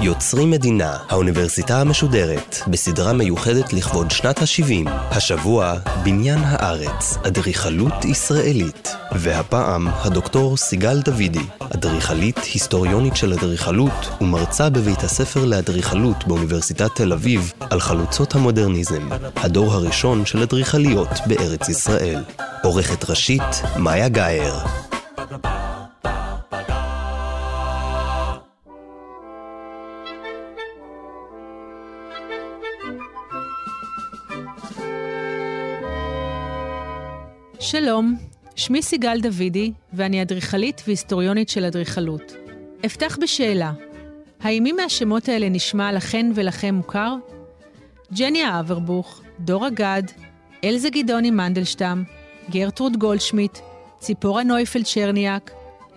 יוצרים מדינה, האוניברסיטה המשודרת, בסדרה מיוחדת לכבוד שנת ה-70. השבוע, בניין הארץ, אדריכלות ישראלית. והפעם, הדוקטור סיגל דוידי, אדריכלית, היסטוריונית של אדריכלות ומרצה בבית הספר לאדריכלות באוניברסיטת תל אביב על חלוצות המודרניזם, הדור הראשון של אדריכליות בארץ ישראל. עורכת ראשית, מאיה גאייר. שלום, שמי סיגל דוידי, ואני אדריכלית והיסטוריונית של אדריכלות. אפתח בשאלה, האם מי מהשמות האלה נשמע לכן ולכם מוכר? ג'ניה אברבוך, דורה גד, אלזה גדעוני מנדלשטם, גרטרוד גולדשמיט, ציפורה נויפלד צ'רניאק,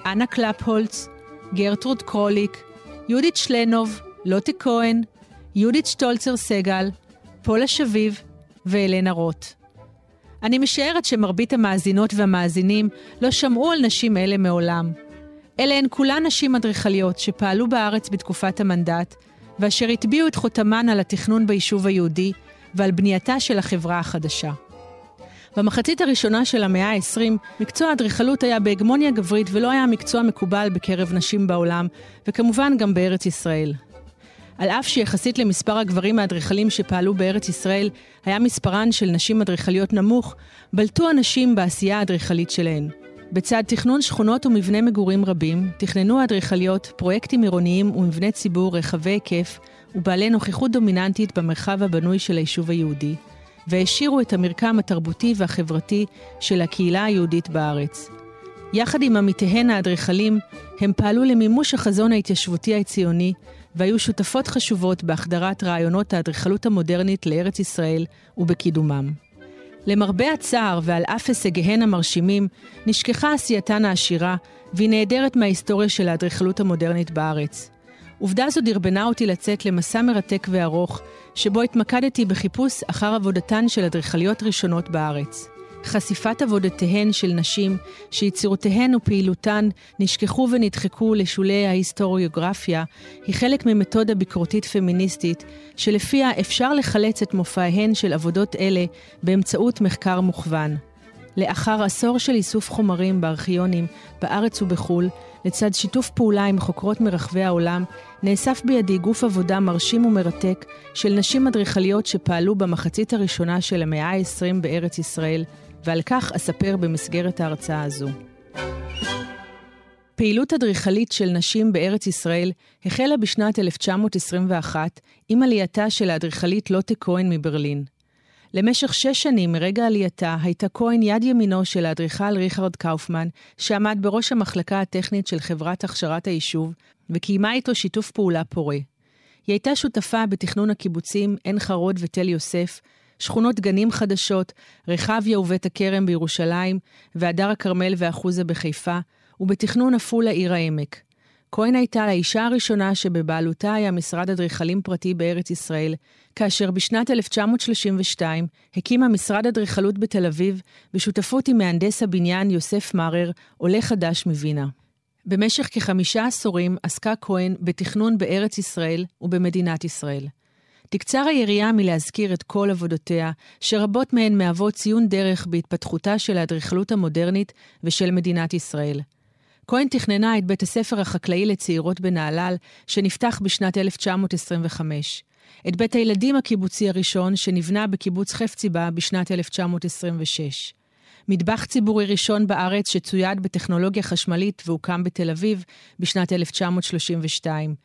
אנה קלפהולץ, גרטרוד קרוליק, יהודית שלנוב, לוטה כהן, יהודית שטולצר סגל, פולה שביב ואלנה רוט. אני משערת שמרבית המאזינות והמאזינים לא שמעו על נשים אלה מעולם. אלה הן כולן נשים אדריכליות שפעלו בארץ בתקופת המנדט, ואשר הטביעו את חותמן על התכנון ביישוב היהודי ועל בנייתה של החברה החדשה. במחצית הראשונה של המאה ה-20, מקצוע האדריכלות היה בהגמוניה גברית ולא היה מקצוע מקובל בקרב נשים בעולם, וכמובן גם בארץ ישראל. על אף שיחסית למספר הגברים האדריכלים שפעלו בארץ ישראל, היה מספרן של נשים אדריכליות נמוך, בלטו הנשים בעשייה האדריכלית שלהן. בצד תכנון שכונות ומבני מגורים רבים, תכננו האדריכליות פרויקטים עירוניים ומבני ציבור רחבי היקף ובעלי נוכחות דומיננטית במרחב הבנוי של היישוב היהודי, והעשירו את המרקם התרבותי והחברתי של הקהילה היהודית בארץ. יחד עם עמיתיהן האדריכלים, הם פעלו למימוש החזון ההתיישבותי הציוני, והיו שותפות חשובות בהחדרת רעיונות האדריכלות המודרנית לארץ ישראל ובקידומם. למרבה הצער ועל אף הישגיהן המרשימים, נשכחה עשייתן העשירה, והיא נעדרת מההיסטוריה של האדריכלות המודרנית בארץ. עובדה זו דרבנה אותי לצאת למסע מרתק וארוך, שבו התמקדתי בחיפוש אחר עבודתן של אדריכליות ראשונות בארץ. חשיפת עבודותיהן של נשים, שיצירותיהן ופעילותן נשכחו ונדחקו לשולי ההיסטוריוגרפיה, היא חלק ממתודה ביקורתית פמיניסטית, שלפיה אפשר לחלץ את מופעיהן של עבודות אלה באמצעות מחקר מוכוון. לאחר עשור של איסוף חומרים בארכיונים בארץ ובחו"ל, לצד שיתוף פעולה עם חוקרות מרחבי העולם, נאסף בידי גוף עבודה מרשים ומרתק של נשים אדריכליות שפעלו במחצית הראשונה של המאה ה-20 בארץ ישראל, ועל כך אספר במסגרת ההרצאה הזו. פעילות אדריכלית של נשים בארץ ישראל החלה בשנת 1921 עם עלייתה של האדריכלית לוטה כהן מברלין. למשך שש שנים מרגע עלייתה הייתה כהן יד ימינו של האדריכל ריכרד קאופמן, שעמד בראש המחלקה הטכנית של חברת הכשרת היישוב, וקיימה איתו שיתוף פעולה פורה. היא הייתה שותפה בתכנון הקיבוצים עין חרוד ותל יוסף, שכונות גנים חדשות, רחביה ובית הכרם בירושלים, והדר הכרמל ואחוזה בחיפה, ובתכנון עפולה עיר העמק. כהן הייתה לאישה הראשונה שבבעלותה היה משרד אדריכלים פרטי בארץ ישראל, כאשר בשנת 1932 הקימה משרד אדריכלות בתל אביב, בשותפות עם מהנדס הבניין יוסף מרר, עולה חדש מווינה. במשך כחמישה עשורים עסקה כהן בתכנון בארץ ישראל ובמדינת ישראל. תקצר היריעה מלהזכיר את כל עבודותיה, שרבות מהן מהוות ציון דרך בהתפתחותה של האדריכלות המודרנית ושל מדינת ישראל. כהן תכננה את בית הספר החקלאי לצעירות בנהלל, שנפתח בשנת 1925. את בית הילדים הקיבוצי הראשון, שנבנה בקיבוץ חפציבה בשנת 1926. מטבח ציבורי ראשון בארץ שצויד בטכנולוגיה חשמלית והוקם בתל אביב בשנת 1932.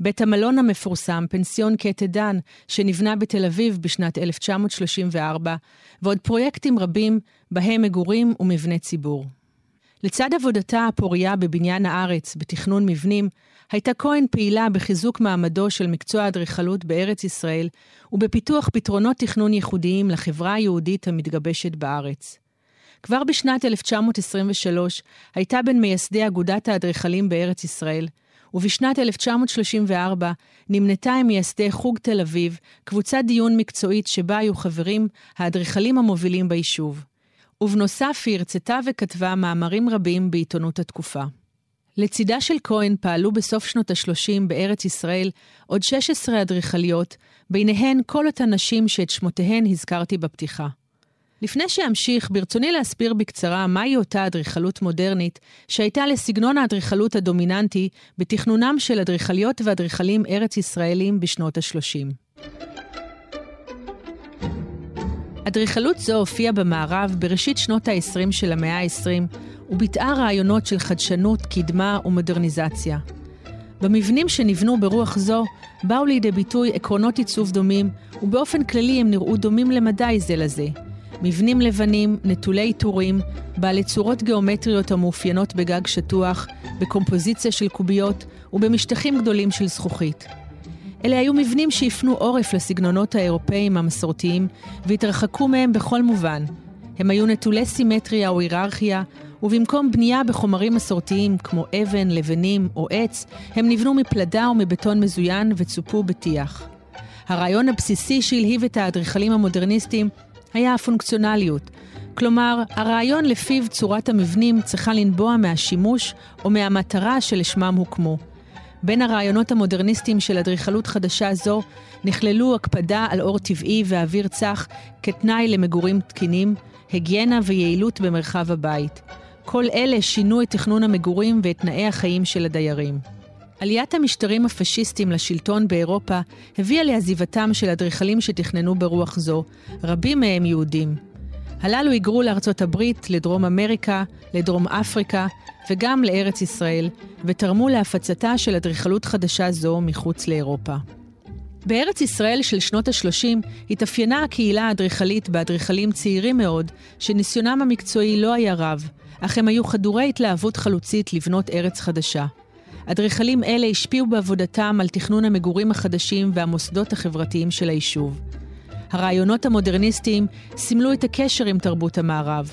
בית המלון המפורסם, פנסיון קטע דן, שנבנה בתל אביב בשנת 1934, ועוד פרויקטים רבים, בהם מגורים ומבני ציבור. לצד עבודתה הפוריה בבניין הארץ, בתכנון מבנים, הייתה כהן פעילה בחיזוק מעמדו של מקצוע האדריכלות בארץ ישראל ובפיתוח פתרונות תכנון ייחודיים לחברה היהודית המתגבשת בארץ. כבר בשנת 1923 הייתה בין מייסדי אגודת האדריכלים בארץ ישראל, ובשנת 1934 נמנתה עם מייסדי חוג תל אביב, קבוצת דיון מקצועית שבה היו חברים האדריכלים המובילים ביישוב. ובנוסף היא הרצתה וכתבה מאמרים רבים בעיתונות התקופה. לצידה של כהן פעלו בסוף שנות ה-30 בארץ ישראל עוד 16 אדריכליות, ביניהן כל אותן נשים שאת שמותיהן הזכרתי בפתיחה. לפני שאמשיך, ברצוני להסביר בקצרה מהי אותה אדריכלות מודרנית, שהייתה לסגנון האדריכלות הדומיננטי בתכנונם של אדריכליות ואדריכלים ארץ-ישראלים בשנות ה-30. אדריכלות זו הופיעה במערב בראשית שנות ה-20 של המאה ה-20, וביטאה רעיונות של חדשנות, קדמה ומודרניזציה. במבנים שנבנו ברוח זו, באו לידי ביטוי עקרונות עיצוב דומים, ובאופן כללי הם נראו דומים למדי זה לזה. מבנים לבנים, נטולי עיטורים, בעלי צורות גיאומטריות המאופיינות בגג שטוח, בקומפוזיציה של קוביות ובמשטחים גדולים של זכוכית. אלה היו מבנים שהפנו עורף לסגנונות האירופאיים המסורתיים והתרחקו מהם בכל מובן. הם היו נטולי סימטריה או היררכיה, ובמקום בנייה בחומרים מסורתיים כמו אבן, לבנים או עץ, הם נבנו מפלדה ומבטון מזוין וצופו בטיח. הרעיון הבסיסי שהלהיב את האדריכלים המודרניסטים היה הפונקציונליות. כלומר, הרעיון לפיו צורת המבנים צריכה לנבוע מהשימוש או מהמטרה שלשמם הוקמו. בין הרעיונות המודרניסטיים של אדריכלות חדשה זו נכללו הקפדה על אור טבעי ואוויר צח כתנאי למגורים תקינים, היגיינה ויעילות במרחב הבית. כל אלה שינו את תכנון המגורים ואת תנאי החיים של הדיירים. עליית המשטרים הפשיסטיים לשלטון באירופה הביאה לעזיבתם של אדריכלים שתכננו ברוח זו, רבים מהם יהודים. הללו היגרו לארצות הברית, לדרום אמריקה, לדרום אפריקה וגם לארץ ישראל, ותרמו להפצתה של אדריכלות חדשה זו מחוץ לאירופה. בארץ ישראל של שנות ה-30 התאפיינה הקהילה האדריכלית באדריכלים צעירים מאוד, שניסיונם המקצועי לא היה רב, אך הם היו חדורי התלהבות חלוצית לבנות ארץ חדשה. אדריכלים אלה השפיעו בעבודתם על תכנון המגורים החדשים והמוסדות החברתיים של היישוב. הרעיונות המודרניסטיים סימלו את הקשר עם תרבות המערב.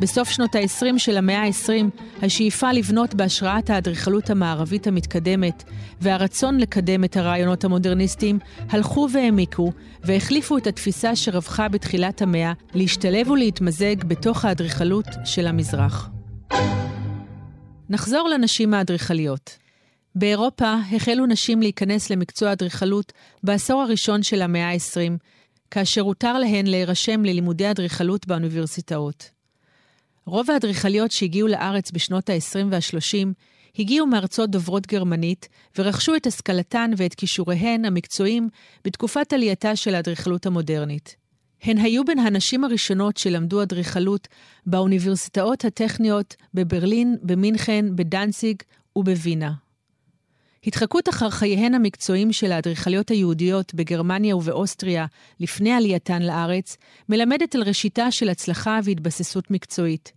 בסוף שנות ה-20 של המאה ה-20, השאיפה לבנות בהשראת האדריכלות המערבית המתקדמת והרצון לקדם את הרעיונות המודרניסטיים הלכו והעמיקו והחליפו את התפיסה שרווחה בתחילת המאה להשתלב ולהתמזג בתוך האדריכלות של המזרח. נחזור לנשים האדריכליות. באירופה החלו נשים להיכנס למקצוע אדריכלות בעשור הראשון של המאה ה-20, כאשר הותר להן להירשם ללימודי אדריכלות באוניברסיטאות. רוב האדריכליות שהגיעו לארץ בשנות ה-20 וה-30 הגיעו מארצות דוברות גרמנית ורכשו את השכלתן ואת כישוריהן המקצועיים בתקופת עלייתה של האדריכלות המודרנית. הן היו בין הנשים הראשונות שלמדו אדריכלות באוניברסיטאות הטכניות בברלין, במינכן, בדנציג ובווינה. התחקות אחר חייהן המקצועיים של האדריכליות היהודיות בגרמניה ובאוסטריה לפני עלייתן לארץ, מלמדת על ראשיתה של הצלחה והתבססות מקצועית.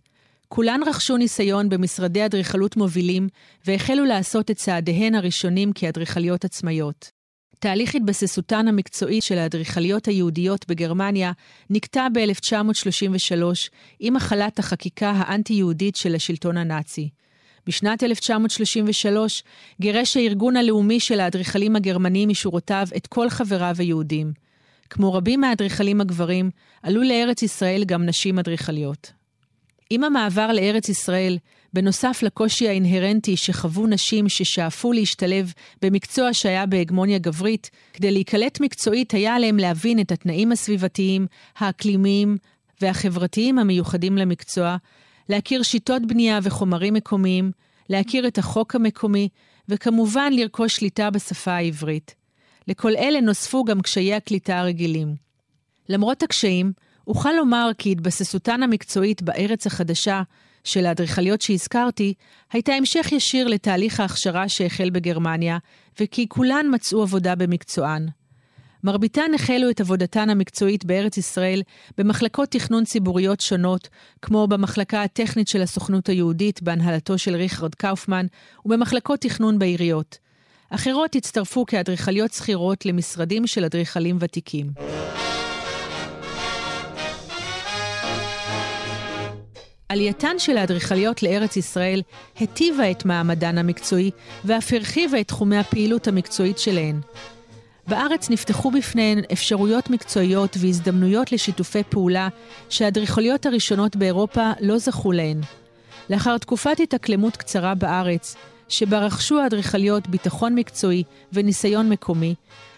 כולן רכשו ניסיון במשרדי אדריכלות מובילים, והחלו לעשות את צעדיהן הראשונים כאדריכליות עצמאיות. תהליך התבססותן המקצועית של האדריכליות היהודיות בגרמניה נקטע ב-1933 עם החלת החקיקה האנטי-יהודית של השלטון הנאצי. בשנת 1933 גירש הארגון הלאומי של האדריכלים הגרמנים משורותיו את כל חבריו היהודים. כמו רבים מהאדריכלים הגברים, עלו לארץ ישראל גם נשים אדריכליות. עם המעבר לארץ ישראל, בנוסף לקושי האינהרנטי שחוו נשים ששאפו להשתלב במקצוע שהיה בהגמוניה גברית, כדי להיקלט מקצועית היה עליהם להבין את התנאים הסביבתיים, האקלימיים והחברתיים המיוחדים למקצוע, להכיר שיטות בנייה וחומרים מקומיים, להכיר את החוק המקומי, וכמובן לרכוש שליטה בשפה העברית. לכל אלה נוספו גם קשיי הקליטה הרגילים. למרות הקשיים, אוכל לומר כי התבססותן המקצועית בארץ החדשה של האדריכליות שהזכרתי, הייתה המשך ישיר לתהליך ההכשרה שהחל בגרמניה, וכי כולן מצאו עבודה במקצוען. מרביתן החלו את עבודתן המקצועית בארץ ישראל במחלקות תכנון ציבוריות שונות, כמו במחלקה הטכנית של הסוכנות היהודית בהנהלתו של ריכרד קאופמן, ובמחלקות תכנון בעיריות. אחרות הצטרפו כאדריכליות שכירות למשרדים של אדריכלים ותיקים. עלייתן של האדריכליות לארץ ישראל היטיבה את מעמדן המקצועי ואף הרחיבה את תחומי הפעילות המקצועית שלהן. בארץ נפתחו בפניהן אפשרויות מקצועיות והזדמנויות לשיתופי פעולה שהאדריכליות הראשונות באירופה לא זכו להן. לאחר תקופת התאקלמות קצרה בארץ, שבה רכשו האדריכליות ביטחון מקצועי וניסיון מקומי,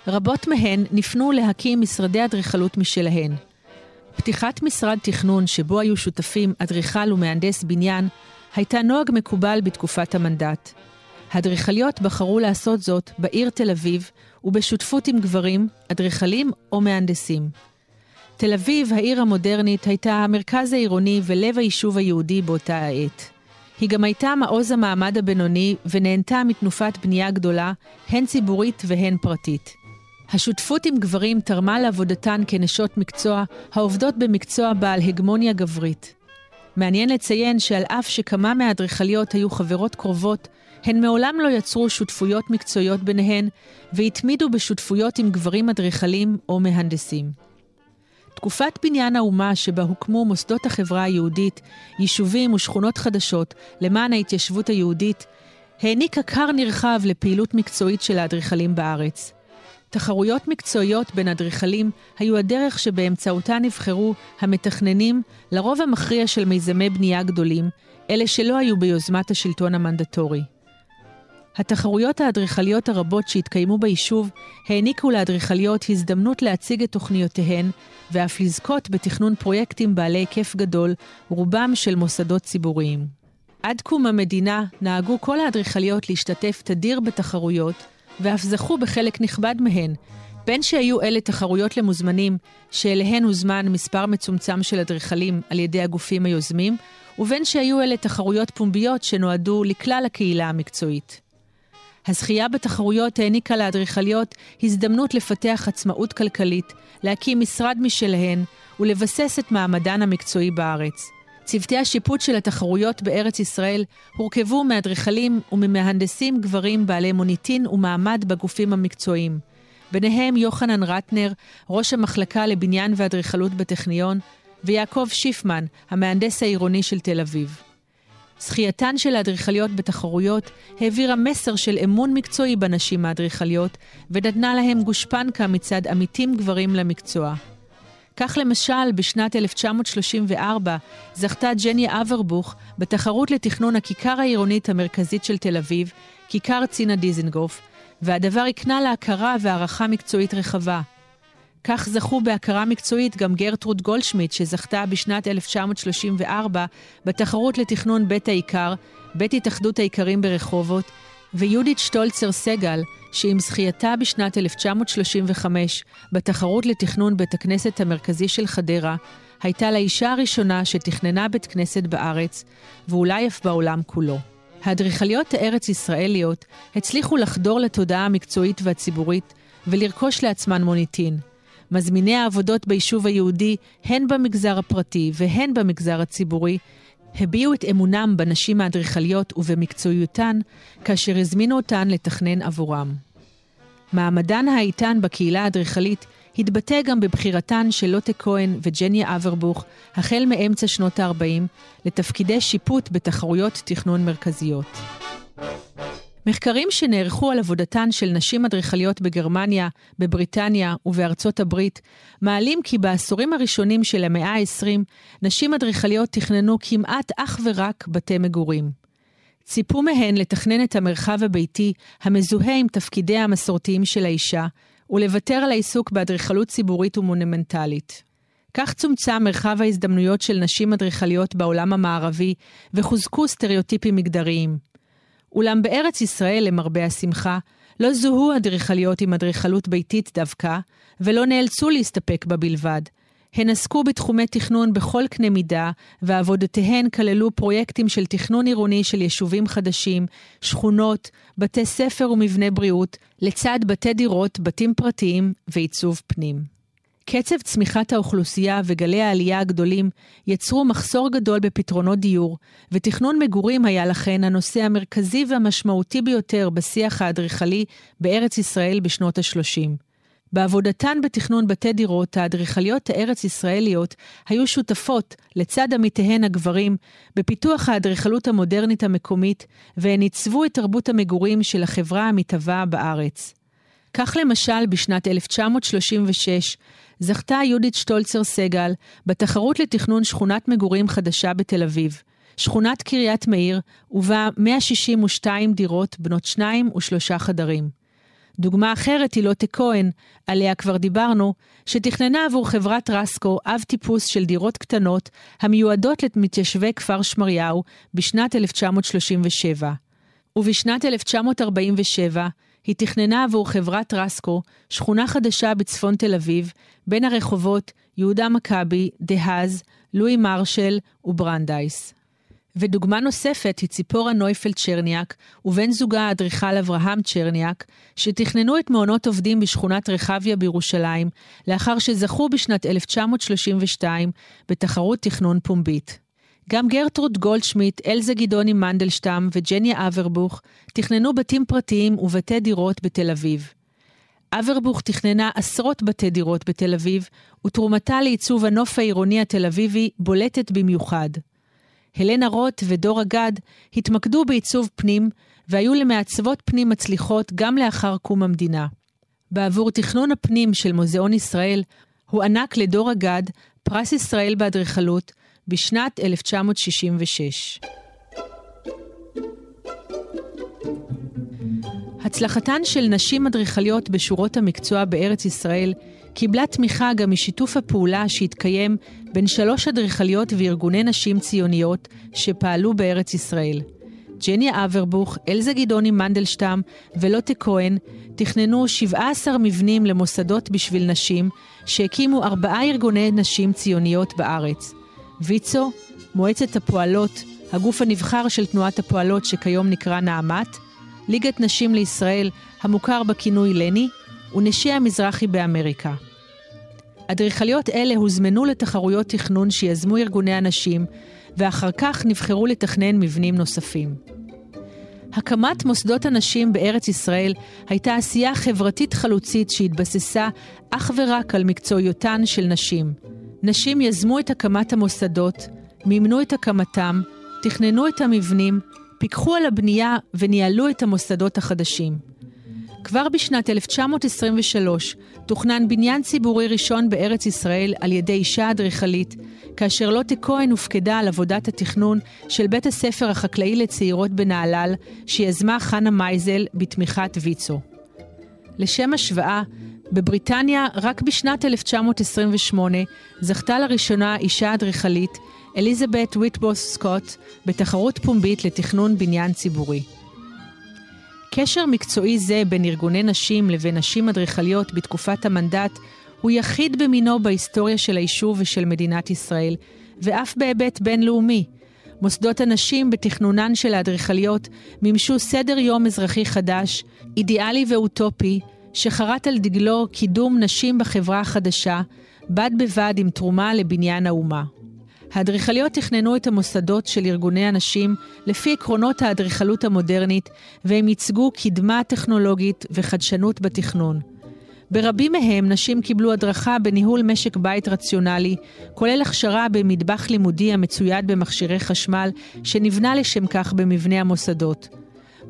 רבות מהן נפנו להקים משרדי אדריכלות משלהן. פתיחת משרד תכנון שבו היו שותפים אדריכל ומהנדס בניין הייתה נוהג מקובל בתקופת המנדט. האדריכליות בחרו לעשות זאת בעיר תל אביב ובשותפות עם גברים, אדריכלים או מהנדסים. תל אביב, העיר המודרנית, הייתה המרכז העירוני ולב היישוב היהודי באותה העת. היא גם הייתה מעוז המעמד הבינוני ונהנתה מתנופת בנייה גדולה, הן ציבורית והן פרטית. השותפות עם גברים תרמה לעבודתן כנשות מקצוע, העובדות במקצוע בעל הגמוניה גברית. מעניין לציין שעל אף שכמה מהאדריכליות היו חברות קרובות, הן מעולם לא יצרו שותפויות מקצועיות ביניהן, והתמידו בשותפויות עם גברים אדריכלים או מהנדסים. תקופת בניין האומה שבה הוקמו מוסדות החברה היהודית, יישובים ושכונות חדשות למען ההתיישבות היהודית, העניקה כר נרחב לפעילות מקצועית של האדריכלים בארץ. תחרויות מקצועיות בין אדריכלים היו הדרך שבאמצעותה נבחרו המתכננים, לרוב המכריע של מיזמי בנייה גדולים, אלה שלא היו ביוזמת השלטון המנדטורי. התחרויות האדריכליות הרבות שהתקיימו ביישוב העניקו לאדריכליות הזדמנות להציג את תוכניותיהן ואף לזכות בתכנון פרויקטים בעלי היקף גדול, רובם של מוסדות ציבוריים. עד קום המדינה נהגו כל האדריכליות להשתתף תדיר בתחרויות, ואף זכו בחלק נכבד מהן, בין שהיו אלה תחרויות למוזמנים, שאליהן הוזמן מספר מצומצם של אדריכלים על ידי הגופים היוזמים, ובין שהיו אלה תחרויות פומביות שנועדו לכלל הקהילה המקצועית. הזכייה בתחרויות העניקה לאדריכליות הזדמנות לפתח עצמאות כלכלית, להקים משרד משלהן ולבסס את מעמדן המקצועי בארץ. צוותי השיפוט של התחרויות בארץ ישראל הורכבו מאדריכלים וממהנדסים גברים בעלי מוניטין ומעמד בגופים המקצועיים. ביניהם יוחנן רטנר, ראש המחלקה לבניין ואדריכלות בטכניון, ויעקב שיפמן, המהנדס העירוני של תל אביב. זכייתן של האדריכליות בתחרויות העבירה מסר של אמון מקצועי בנשים האדריכליות, ונתנה להם גושפנקה מצד עמיתים גברים למקצוע. כך למשל, בשנת 1934 זכתה ג'ני אברבוך בתחרות לתכנון הכיכר העירונית המרכזית של תל אביב, כיכר צינה דיזנגוף, והדבר הקנה לה הכרה והערכה מקצועית רחבה. כך זכו בהכרה מקצועית גם גרטרוד גולדשמיט, שזכתה בשנת 1934 בתחרות לתכנון בית העיקר, בית התאחדות האיכרים ברחובות, ויהודית שטולצר סגל, שעם זכייתה בשנת 1935 בתחרות לתכנון בית הכנסת המרכזי של חדרה, הייתה לאישה הראשונה שתכננה בית כנסת בארץ, ואולי אף בעולם כולו. האדריכליות הארץ-ישראליות הצליחו לחדור לתודעה המקצועית והציבורית ולרכוש לעצמן מוניטין. מזמיני העבודות ביישוב היהודי, הן במגזר הפרטי והן במגזר הציבורי, הביעו את אמונם בנשים האדריכליות ובמקצועיותן, כאשר הזמינו אותן לתכנן עבורם. מעמדן האיתן בקהילה האדריכלית התבטא גם בבחירתן של לוטה כהן וג'ניה אברבוך, החל מאמצע שנות ה-40, לתפקידי שיפוט בתחרויות תכנון מרכזיות. מחקרים שנערכו על עבודתן של נשים אדריכליות בגרמניה, בבריטניה ובארצות הברית, מעלים כי בעשורים הראשונים של המאה ה-20, נשים אדריכליות תכננו כמעט אך ורק בתי מגורים. ציפו מהן לתכנן את המרחב הביתי המזוהה עם תפקידיה המסורתיים של האישה, ולוותר על העיסוק באדריכלות ציבורית ומונומנטלית. כך צומצם מרחב ההזדמנויות של נשים אדריכליות בעולם המערבי, וחוזקו סטריאוטיפים מגדריים. אולם בארץ ישראל, למרבה השמחה, לא זוהו אדריכליות עם אדריכלות ביתית דווקא, ולא נאלצו להסתפק בה בלבד. הן עסקו בתחומי תכנון בכל קנה מידה, ועבודותיהן כללו פרויקטים של תכנון עירוני של יישובים חדשים, שכונות, בתי ספר ומבני בריאות, לצד בתי דירות, בתים פרטיים ועיצוב פנים. קצב צמיחת האוכלוסייה וגלי העלייה הגדולים יצרו מחסור גדול בפתרונות דיור, ותכנון מגורים היה לכן הנושא המרכזי והמשמעותי ביותר בשיח האדריכלי בארץ ישראל בשנות ה-30. בעבודתן בתכנון בתי דירות, האדריכליות הארץ-ישראליות היו שותפות, לצד עמיתיהן הגברים, בפיתוח האדריכלות המודרנית המקומית, והן עיצבו את תרבות המגורים של החברה המתהווה בארץ. כך למשל, בשנת 1936 זכתה יהודית שטולצר סגל בתחרות לתכנון שכונת מגורים חדשה בתל אביב, שכונת קריית מאיר, ובה 162 דירות בנות שניים ושלושה חדרים. דוגמה אחרת היא לוטה כהן, עליה כבר דיברנו, שתכננה עבור חברת רסקו אב טיפוס של דירות קטנות המיועדות למתיישבי כפר שמריהו בשנת 1937. ובשנת 1947 היא תכננה עבור חברת רסקו שכונה חדשה בצפון תל אביב, בין הרחובות יהודה מכבי, דהאז, לואי מרשל וברנדייס. ודוגמה נוספת היא ציפורה נויפלד צ'רניאק ובן זוגה האדריכל אברהם צ'רניאק, שתכננו את מעונות עובדים בשכונת רחביה בירושלים, לאחר שזכו בשנת 1932 בתחרות תכנון פומבית. גם גרטרוד גולדשמיט, אלזה גדעוני מנדלשטם וג'ניה אברבוך תכננו בתים פרטיים ובתי דירות בתל אביב. אברבוך תכננה עשרות בתי דירות בתל אביב, ותרומתה לעיצוב הנוף העירוני התל אביבי בולטת במיוחד. הלנה רוט ודור אגד התמקדו בעיצוב פנים, והיו למעצבות פנים מצליחות גם לאחר קום המדינה. בעבור תכנון הפנים של מוזיאון ישראל, הוענק לדור אגד פרס ישראל באדריכלות בשנת 1966. הצלחתן של נשים אדריכליות בשורות המקצוע בארץ ישראל קיבלה תמיכה גם משיתוף הפעולה שהתקיים בין שלוש אדריכליות וארגוני נשים ציוניות שפעלו בארץ ישראל. ג'ניה אברבוך, אלזה גדעוני מנדלשטם ולוטה כהן תכננו 17 מבנים למוסדות בשביל נשים שהקימו ארבעה ארגוני נשים ציוניות בארץ. ויצו, מועצת הפועלות, הגוף הנבחר של תנועת הפועלות שכיום נקרא נעמת, ליגת נשים לישראל, המוכר בכינוי לני, ונשי המזרחי באמריקה. אדריכליות אלה הוזמנו לתחרויות תכנון שיזמו ארגוני הנשים, ואחר כך נבחרו לתכנן מבנים נוספים. הקמת מוסדות הנשים בארץ ישראל הייתה עשייה חברתית חלוצית שהתבססה אך ורק על מקצועיותן של נשים. נשים יזמו את הקמת המוסדות, מימנו את הקמתם, תכננו את המבנים, פיקחו על הבנייה וניהלו את המוסדות החדשים. כבר בשנת 1923 תוכנן בניין ציבורי ראשון בארץ ישראל על ידי אישה אדריכלית, כאשר לוטה כהן הופקדה על עבודת התכנון של בית הספר החקלאי לצעירות בנהלל, שיזמה חנה מייזל בתמיכת ויצו. לשם השוואה, בבריטניה רק בשנת 1928 זכתה לראשונה אישה אדריכלית, אליזבת ויטבוס סקוט, בתחרות פומבית לתכנון בניין ציבורי. קשר מקצועי זה בין ארגוני נשים לבין נשים אדריכליות בתקופת המנדט הוא יחיד במינו בהיסטוריה של היישוב ושל מדינת ישראל, ואף בהיבט בינלאומי. מוסדות הנשים בתכנונן של האדריכליות מימשו סדר יום אזרחי חדש, אידיאלי ואוטופי, שחרת על דגלו קידום נשים בחברה החדשה, בד בבד עם תרומה לבניין האומה. האדריכליות תכננו את המוסדות של ארגוני הנשים לפי עקרונות האדריכלות המודרנית, והם ייצגו קדמה טכנולוגית וחדשנות בתכנון. ברבים מהם נשים קיבלו הדרכה בניהול משק בית רציונלי, כולל הכשרה במטבח לימודי המצויד במכשירי חשמל, שנבנה לשם כך במבנה המוסדות.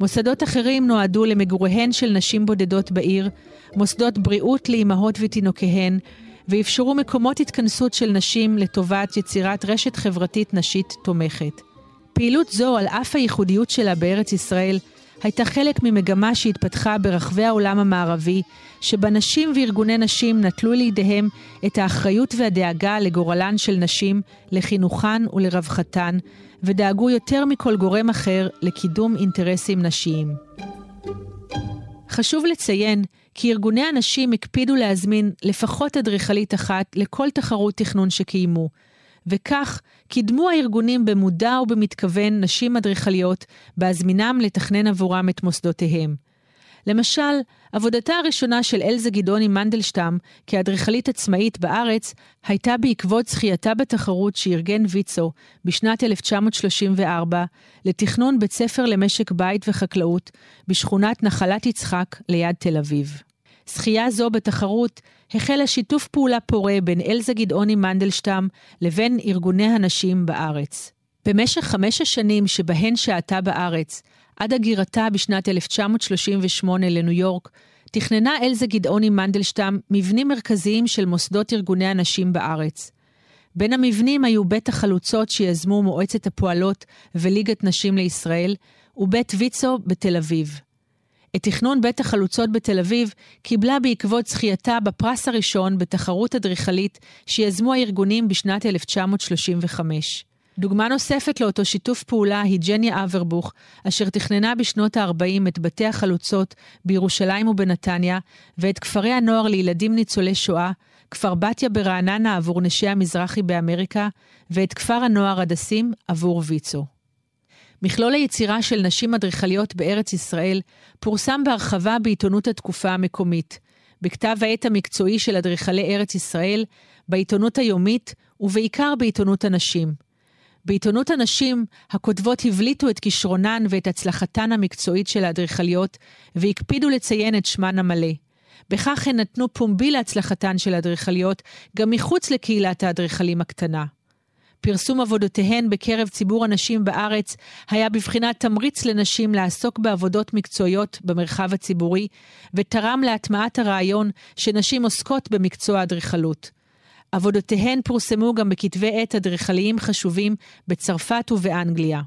מוסדות אחרים נועדו למגוריהן של נשים בודדות בעיר, מוסדות בריאות לאימהות ותינוקיהן, ואפשרו מקומות התכנסות של נשים לטובת יצירת רשת חברתית נשית תומכת. פעילות זו, על אף הייחודיות שלה בארץ ישראל, הייתה חלק ממגמה שהתפתחה ברחבי העולם המערבי, שבה נשים וארגוני נשים נטלו לידיהם את האחריות והדאגה לגורלן של נשים, לחינוכן ולרווחתן, ודאגו יותר מכל גורם אחר לקידום אינטרסים נשיים. חשוב לציין כי ארגוני הנשים הקפידו להזמין לפחות אדריכלית אחת לכל תחרות תכנון שקיימו, וכך קידמו הארגונים במודע ובמתכוון נשים אדריכליות בהזמינם לתכנן עבורם את מוסדותיהם. למשל, עבודתה הראשונה של אלזה גדעוני מנדלשטם כאדריכלית עצמאית בארץ הייתה בעקבות זכייתה בתחרות שארגן ויצו בשנת 1934 לתכנון בית ספר למשק בית וחקלאות בשכונת נחלת יצחק ליד תל אביב. זכייה זו בתחרות החלה שיתוף פעולה פורה בין אלזה גדעוני מנדלשטם לבין ארגוני הנשים בארץ. במשך חמש השנים שבהן שהתה בארץ, עד הגירתה בשנת 1938 לניו יורק, תכננה אלזה גדעוני מנדלשטם מבנים מרכזיים של מוסדות ארגוני הנשים בארץ. בין המבנים היו בית החלוצות שיזמו מועצת הפועלות וליגת נשים לישראל, ובית ויצו בתל אביב. את תכנון בית החלוצות בתל אביב קיבלה בעקבות זכייתה בפרס הראשון בתחרות אדריכלית שיזמו הארגונים בשנת 1935. דוגמה נוספת לאותו שיתוף פעולה היא ג'ניה אברבוך, אשר תכננה בשנות ה-40 את בתי החלוצות בירושלים ובנתניה, ואת כפרי הנוער לילדים ניצולי שואה, כפר בתיה ברעננה עבור נשי המזרחי באמריקה, ואת כפר הנוער הדסים עבור ויצו. מכלול היצירה של נשים אדריכליות בארץ ישראל פורסם בהרחבה בעיתונות התקופה המקומית, בכתב העת המקצועי של אדריכלי ארץ ישראל, בעיתונות היומית ובעיקר בעיתונות הנשים. בעיתונות הנשים, הכותבות הבליטו את כישרונן ואת הצלחתן המקצועית של האדריכליות, והקפידו לציין את שמן המלא. בכך הן נתנו פומבי להצלחתן של האדריכליות, גם מחוץ לקהילת האדריכלים הקטנה. פרסום עבודותיהן בקרב ציבור הנשים בארץ היה בבחינת תמריץ לנשים לעסוק בעבודות מקצועיות במרחב הציבורי, ותרם להטמעת הרעיון שנשים עוסקות במקצוע האדריכלות. עבודותיהן פורסמו גם בכתבי עת אדריכליים חשובים בצרפת ובאנגליה.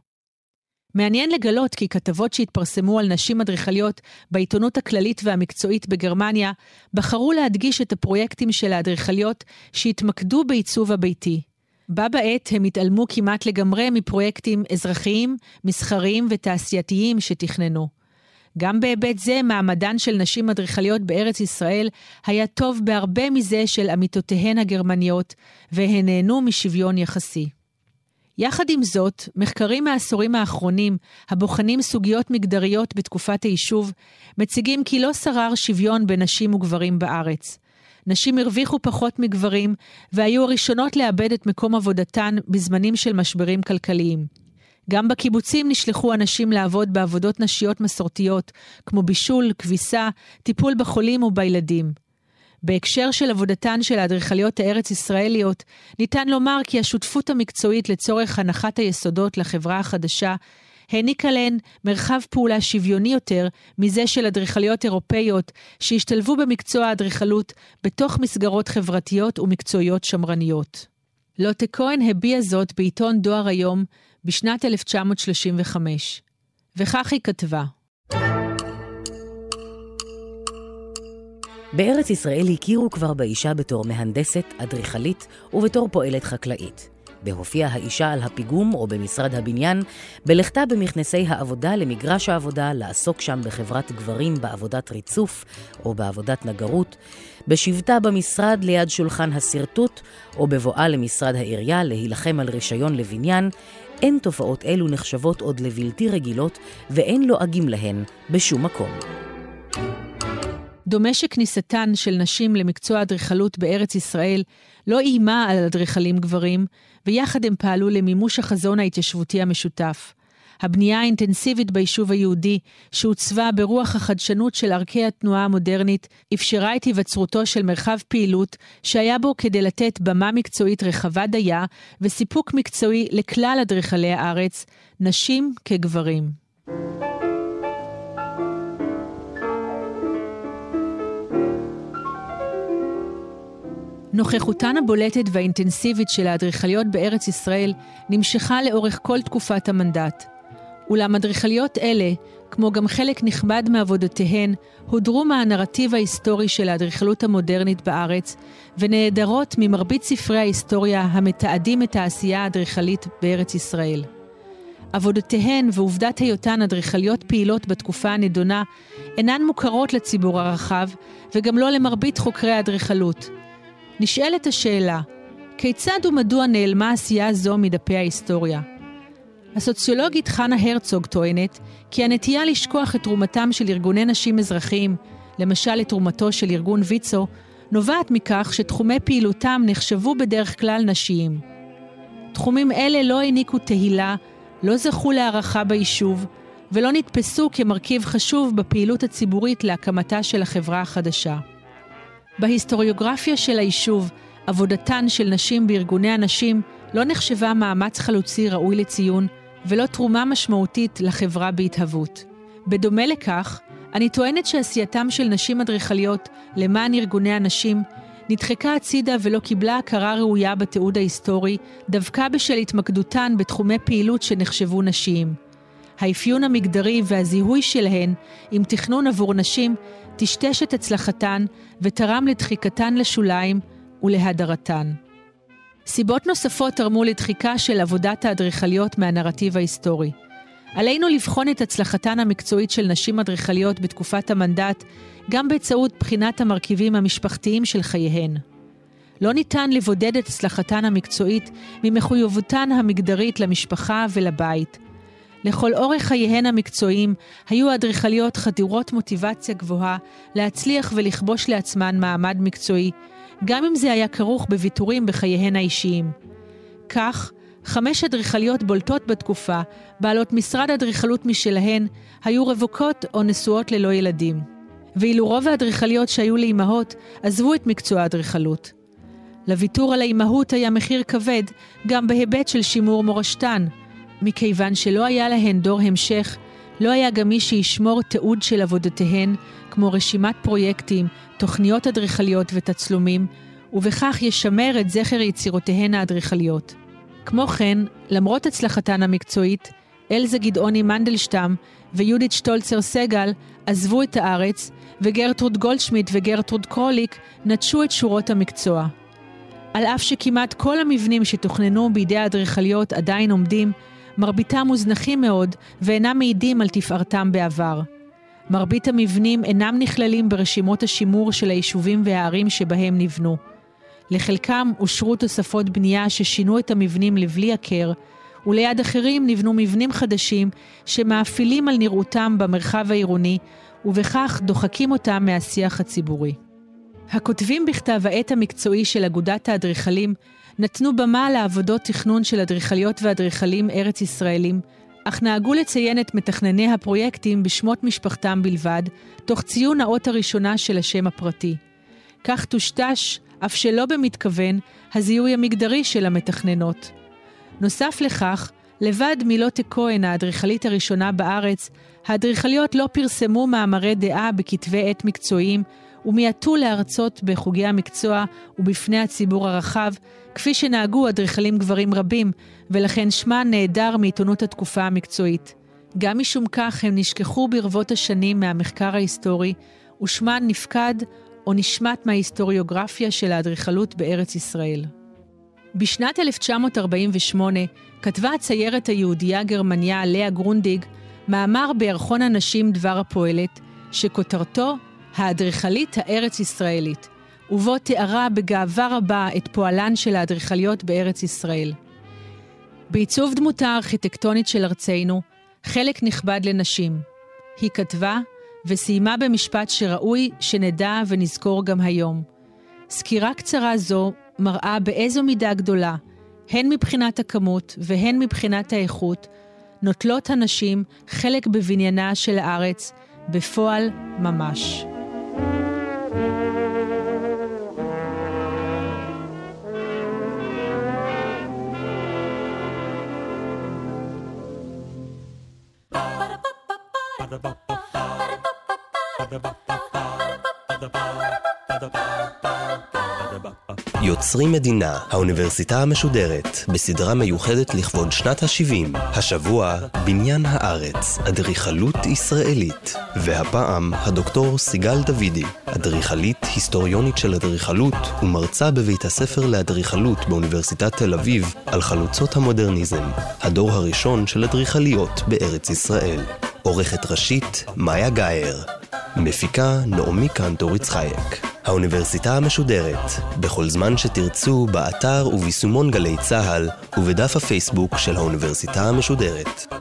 מעניין לגלות כי כתבות שהתפרסמו על נשים אדריכליות בעיתונות הכללית והמקצועית בגרמניה, בחרו להדגיש את הפרויקטים של האדריכליות שהתמקדו בעיצוב הביתי. בה בעת הם התעלמו כמעט לגמרי מפרויקטים אזרחיים, מסחריים ותעשייתיים שתכננו. גם בהיבט זה, מעמדן של נשים אדריכליות בארץ ישראל היה טוב בהרבה מזה של עמיתותיהן הגרמניות, והן נהנו משוויון יחסי. יחד עם זאת, מחקרים מהעשורים האחרונים, הבוחנים סוגיות מגדריות בתקופת היישוב, מציגים כי לא שרר שוויון בין נשים וגברים בארץ. נשים הרוויחו פחות מגברים, והיו הראשונות לאבד את מקום עבודתן בזמנים של משברים כלכליים. גם בקיבוצים נשלחו אנשים לעבוד בעבודות נשיות מסורתיות, כמו בישול, כביסה, טיפול בחולים ובילדים. בהקשר של עבודתן של האדריכליות הארץ-ישראליות, ניתן לומר כי השותפות המקצועית לצורך הנחת היסודות לחברה החדשה העניקה להן מרחב פעולה שוויוני יותר מזה של אדריכליות אירופאיות שהשתלבו במקצוע האדריכלות בתוך מסגרות חברתיות ומקצועיות שמרניות. לוטה כהן הביע זאת בעיתון דואר היום בשנת 1935, וכך היא כתבה: בארץ ישראל הכירו כבר באישה בתור מהנדסת, אדריכלית ובתור פועלת חקלאית. בהופיע האישה על הפיגום או במשרד הבניין, בלכתה במכנסי העבודה למגרש העבודה, לעסוק שם בחברת גברים בעבודת ריצוף או בעבודת נגרות, בשבתה במשרד ליד שולחן השרטוט, או בבואה למשרד העירייה להילחם על רישיון לבניין, אין תופעות אלו נחשבות עוד לבלתי רגילות ואין לועגים להן בשום מקום. דומה שכניסתן של נשים למקצוע אדריכלות בארץ ישראל לא איימה על אדריכלים גברים, ויחד הם פעלו למימוש החזון ההתיישבותי המשותף. הבנייה האינטנסיבית ביישוב היהודי, שעוצבה ברוח החדשנות של ערכי התנועה המודרנית, אפשרה את היווצרותו של מרחב פעילות שהיה בו כדי לתת במה מקצועית רחבה דייה וסיפוק מקצועי לכלל אדריכלי הארץ, נשים כגברים. נוכחותן הבולטת והאינטנסיבית של האדריכליות בארץ ישראל נמשכה לאורך כל תקופת המנדט. אולם אדריכליות אלה, כמו גם חלק נכבד מעבודותיהן, הודרו מהנרטיב ההיסטורי של האדריכלות המודרנית בארץ, ונעדרות ממרבית ספרי ההיסטוריה המתעדים את העשייה האדריכלית בארץ ישראל. עבודותיהן ועובדת היותן אדריכליות פעילות בתקופה הנדונה אינן מוכרות לציבור הרחב, וגם לא למרבית חוקרי האדריכלות. נשאלת השאלה, כיצד ומדוע נעלמה עשייה זו מדפי ההיסטוריה? הסוציולוגית חנה הרצוג טוענת כי הנטייה לשכוח את תרומתם של ארגוני נשים אזרחיים, למשל את תרומתו של ארגון ויצו, נובעת מכך שתחומי פעילותם נחשבו בדרך כלל נשיים. תחומים אלה לא העניקו תהילה, לא זכו להערכה ביישוב, ולא נתפסו כמרכיב חשוב בפעילות הציבורית להקמתה של החברה החדשה. בהיסטוריוגרפיה של היישוב, עבודתן של נשים בארגוני הנשים לא נחשבה מאמץ חלוצי ראוי לציון, ולא תרומה משמעותית לחברה בהתהוות. בדומה לכך, אני טוענת שעשייתם של נשים אדריכליות למען ארגוני הנשים נדחקה הצידה ולא קיבלה הכרה ראויה בתיעוד ההיסטורי, דווקא בשל התמקדותן בתחומי פעילות שנחשבו נשיים. האפיון המגדרי והזיהוי שלהן עם תכנון עבור נשים טשטש את הצלחתן ותרם לדחיקתן לשוליים ולהדרתן. סיבות נוספות תרמו לדחיקה של עבודת האדריכליות מהנרטיב ההיסטורי. עלינו לבחון את הצלחתן המקצועית של נשים אדריכליות בתקופת המנדט, גם באמצעות בחינת המרכיבים המשפחתיים של חייהן. לא ניתן לבודד את הצלחתן המקצועית ממחויבותן המגדרית למשפחה ולבית. לכל אורך חייהן המקצועיים היו האדריכליות חדירות מוטיבציה גבוהה להצליח ולכבוש לעצמן מעמד מקצועי, גם אם זה היה כרוך בוויתורים בחייהן האישיים. כך, חמש אדריכליות בולטות בתקופה, בעלות משרד אדריכלות משלהן, היו רווקות או נשואות ללא ילדים. ואילו רוב האדריכליות שהיו לאימהות, עזבו את מקצוע האדריכלות. לוויתור על האימהות היה מחיר כבד, גם בהיבט של שימור מורשתן. מכיוון שלא היה להן דור המשך, לא היה גם מי שישמור תיעוד של עבודותיהן, כמו רשימת פרויקטים, תוכניות אדריכליות ותצלומים, ובכך ישמר את זכר יצירותיהן האדריכליות. כמו כן, למרות הצלחתן המקצועית, אלזה גדעוני מנדלשטם ויהודית שטולצר סגל עזבו את הארץ, וגרטרוד גולדשמיט וגרטרוד קרוליק נטשו את שורות המקצוע. על אף שכמעט כל המבנים שתוכננו בידי האדריכליות עדיין עומדים, מרביתם מוזנחים מאוד ואינם מעידים על תפארתם בעבר. מרבית המבנים אינם נכללים ברשימות השימור של היישובים והערים שבהם נבנו. לחלקם אושרו תוספות בנייה ששינו את המבנים לבלי הכר, וליד אחרים נבנו מבנים חדשים שמאפילים על נראותם במרחב העירוני, ובכך דוחקים אותם מהשיח הציבורי. הכותבים בכתב העת המקצועי של אגודת האדריכלים נתנו במה לעבודות תכנון של אדריכליות ואדריכלים ארץ ישראלים, אך נהגו לציין את מתכנני הפרויקטים בשמות משפחתם בלבד, תוך ציון האות הראשונה של השם הפרטי. כך טושטש, אף שלא במתכוון, הזיהוי המגדרי של המתכננות. נוסף לכך, לבד מילוטה כהן, האדריכלית הראשונה בארץ, האדריכליות לא פרסמו מאמרי דעה בכתבי עת מקצועיים, ומיעטו להרצות בחוגי המקצוע ובפני הציבור הרחב, כפי שנהגו אדריכלים גברים רבים, ולכן שמן נעדר מעיתונות התקופה המקצועית. גם משום כך הם נשכחו ברבות השנים מהמחקר ההיסטורי, ושמן נפקד או נשמט מההיסטוריוגרפיה של האדריכלות בארץ ישראל. בשנת 1948 כתבה הציירת היהודייה גרמניה לאה גרונדיג מאמר בירחון הנשים דבר הפועלת, שכותרתו האדריכלית הארץ-ישראלית, ובו תיארה בגאווה רבה את פועלן של האדריכליות בארץ ישראל. בעיצוב דמותה הארכיטקטונית של ארצנו, חלק נכבד לנשים. היא כתבה וסיימה במשפט שראוי שנדע ונזכור גם היום. סקירה קצרה זו מראה באיזו מידה גדולה, הן מבחינת הכמות והן מבחינת האיכות, נוטלות הנשים חלק בבניינה של הארץ, בפועל ממש. יוצרים מדינה, האוניברסיטה המשודרת, בסדרה מיוחדת לכבוד שנת ה-70. השבוע, בניין הארץ, אדריכלות ישראלית. והפעם, הדוקטור סיגל דוידי, אדריכלית, היסטוריונית של אדריכלות ומרצה בבית הספר לאדריכלות באוניברסיטת תל אביב על חלוצות המודרניזם, הדור הראשון של אדריכליות בארץ ישראל. עורכת ראשית, מאיה גאייר. מפיקה, נעמי קנטור יצחייק. האוניברסיטה המשודרת, בכל זמן שתרצו, באתר וביישומון גלי צה"ל ובדף הפייסבוק של האוניברסיטה המשודרת.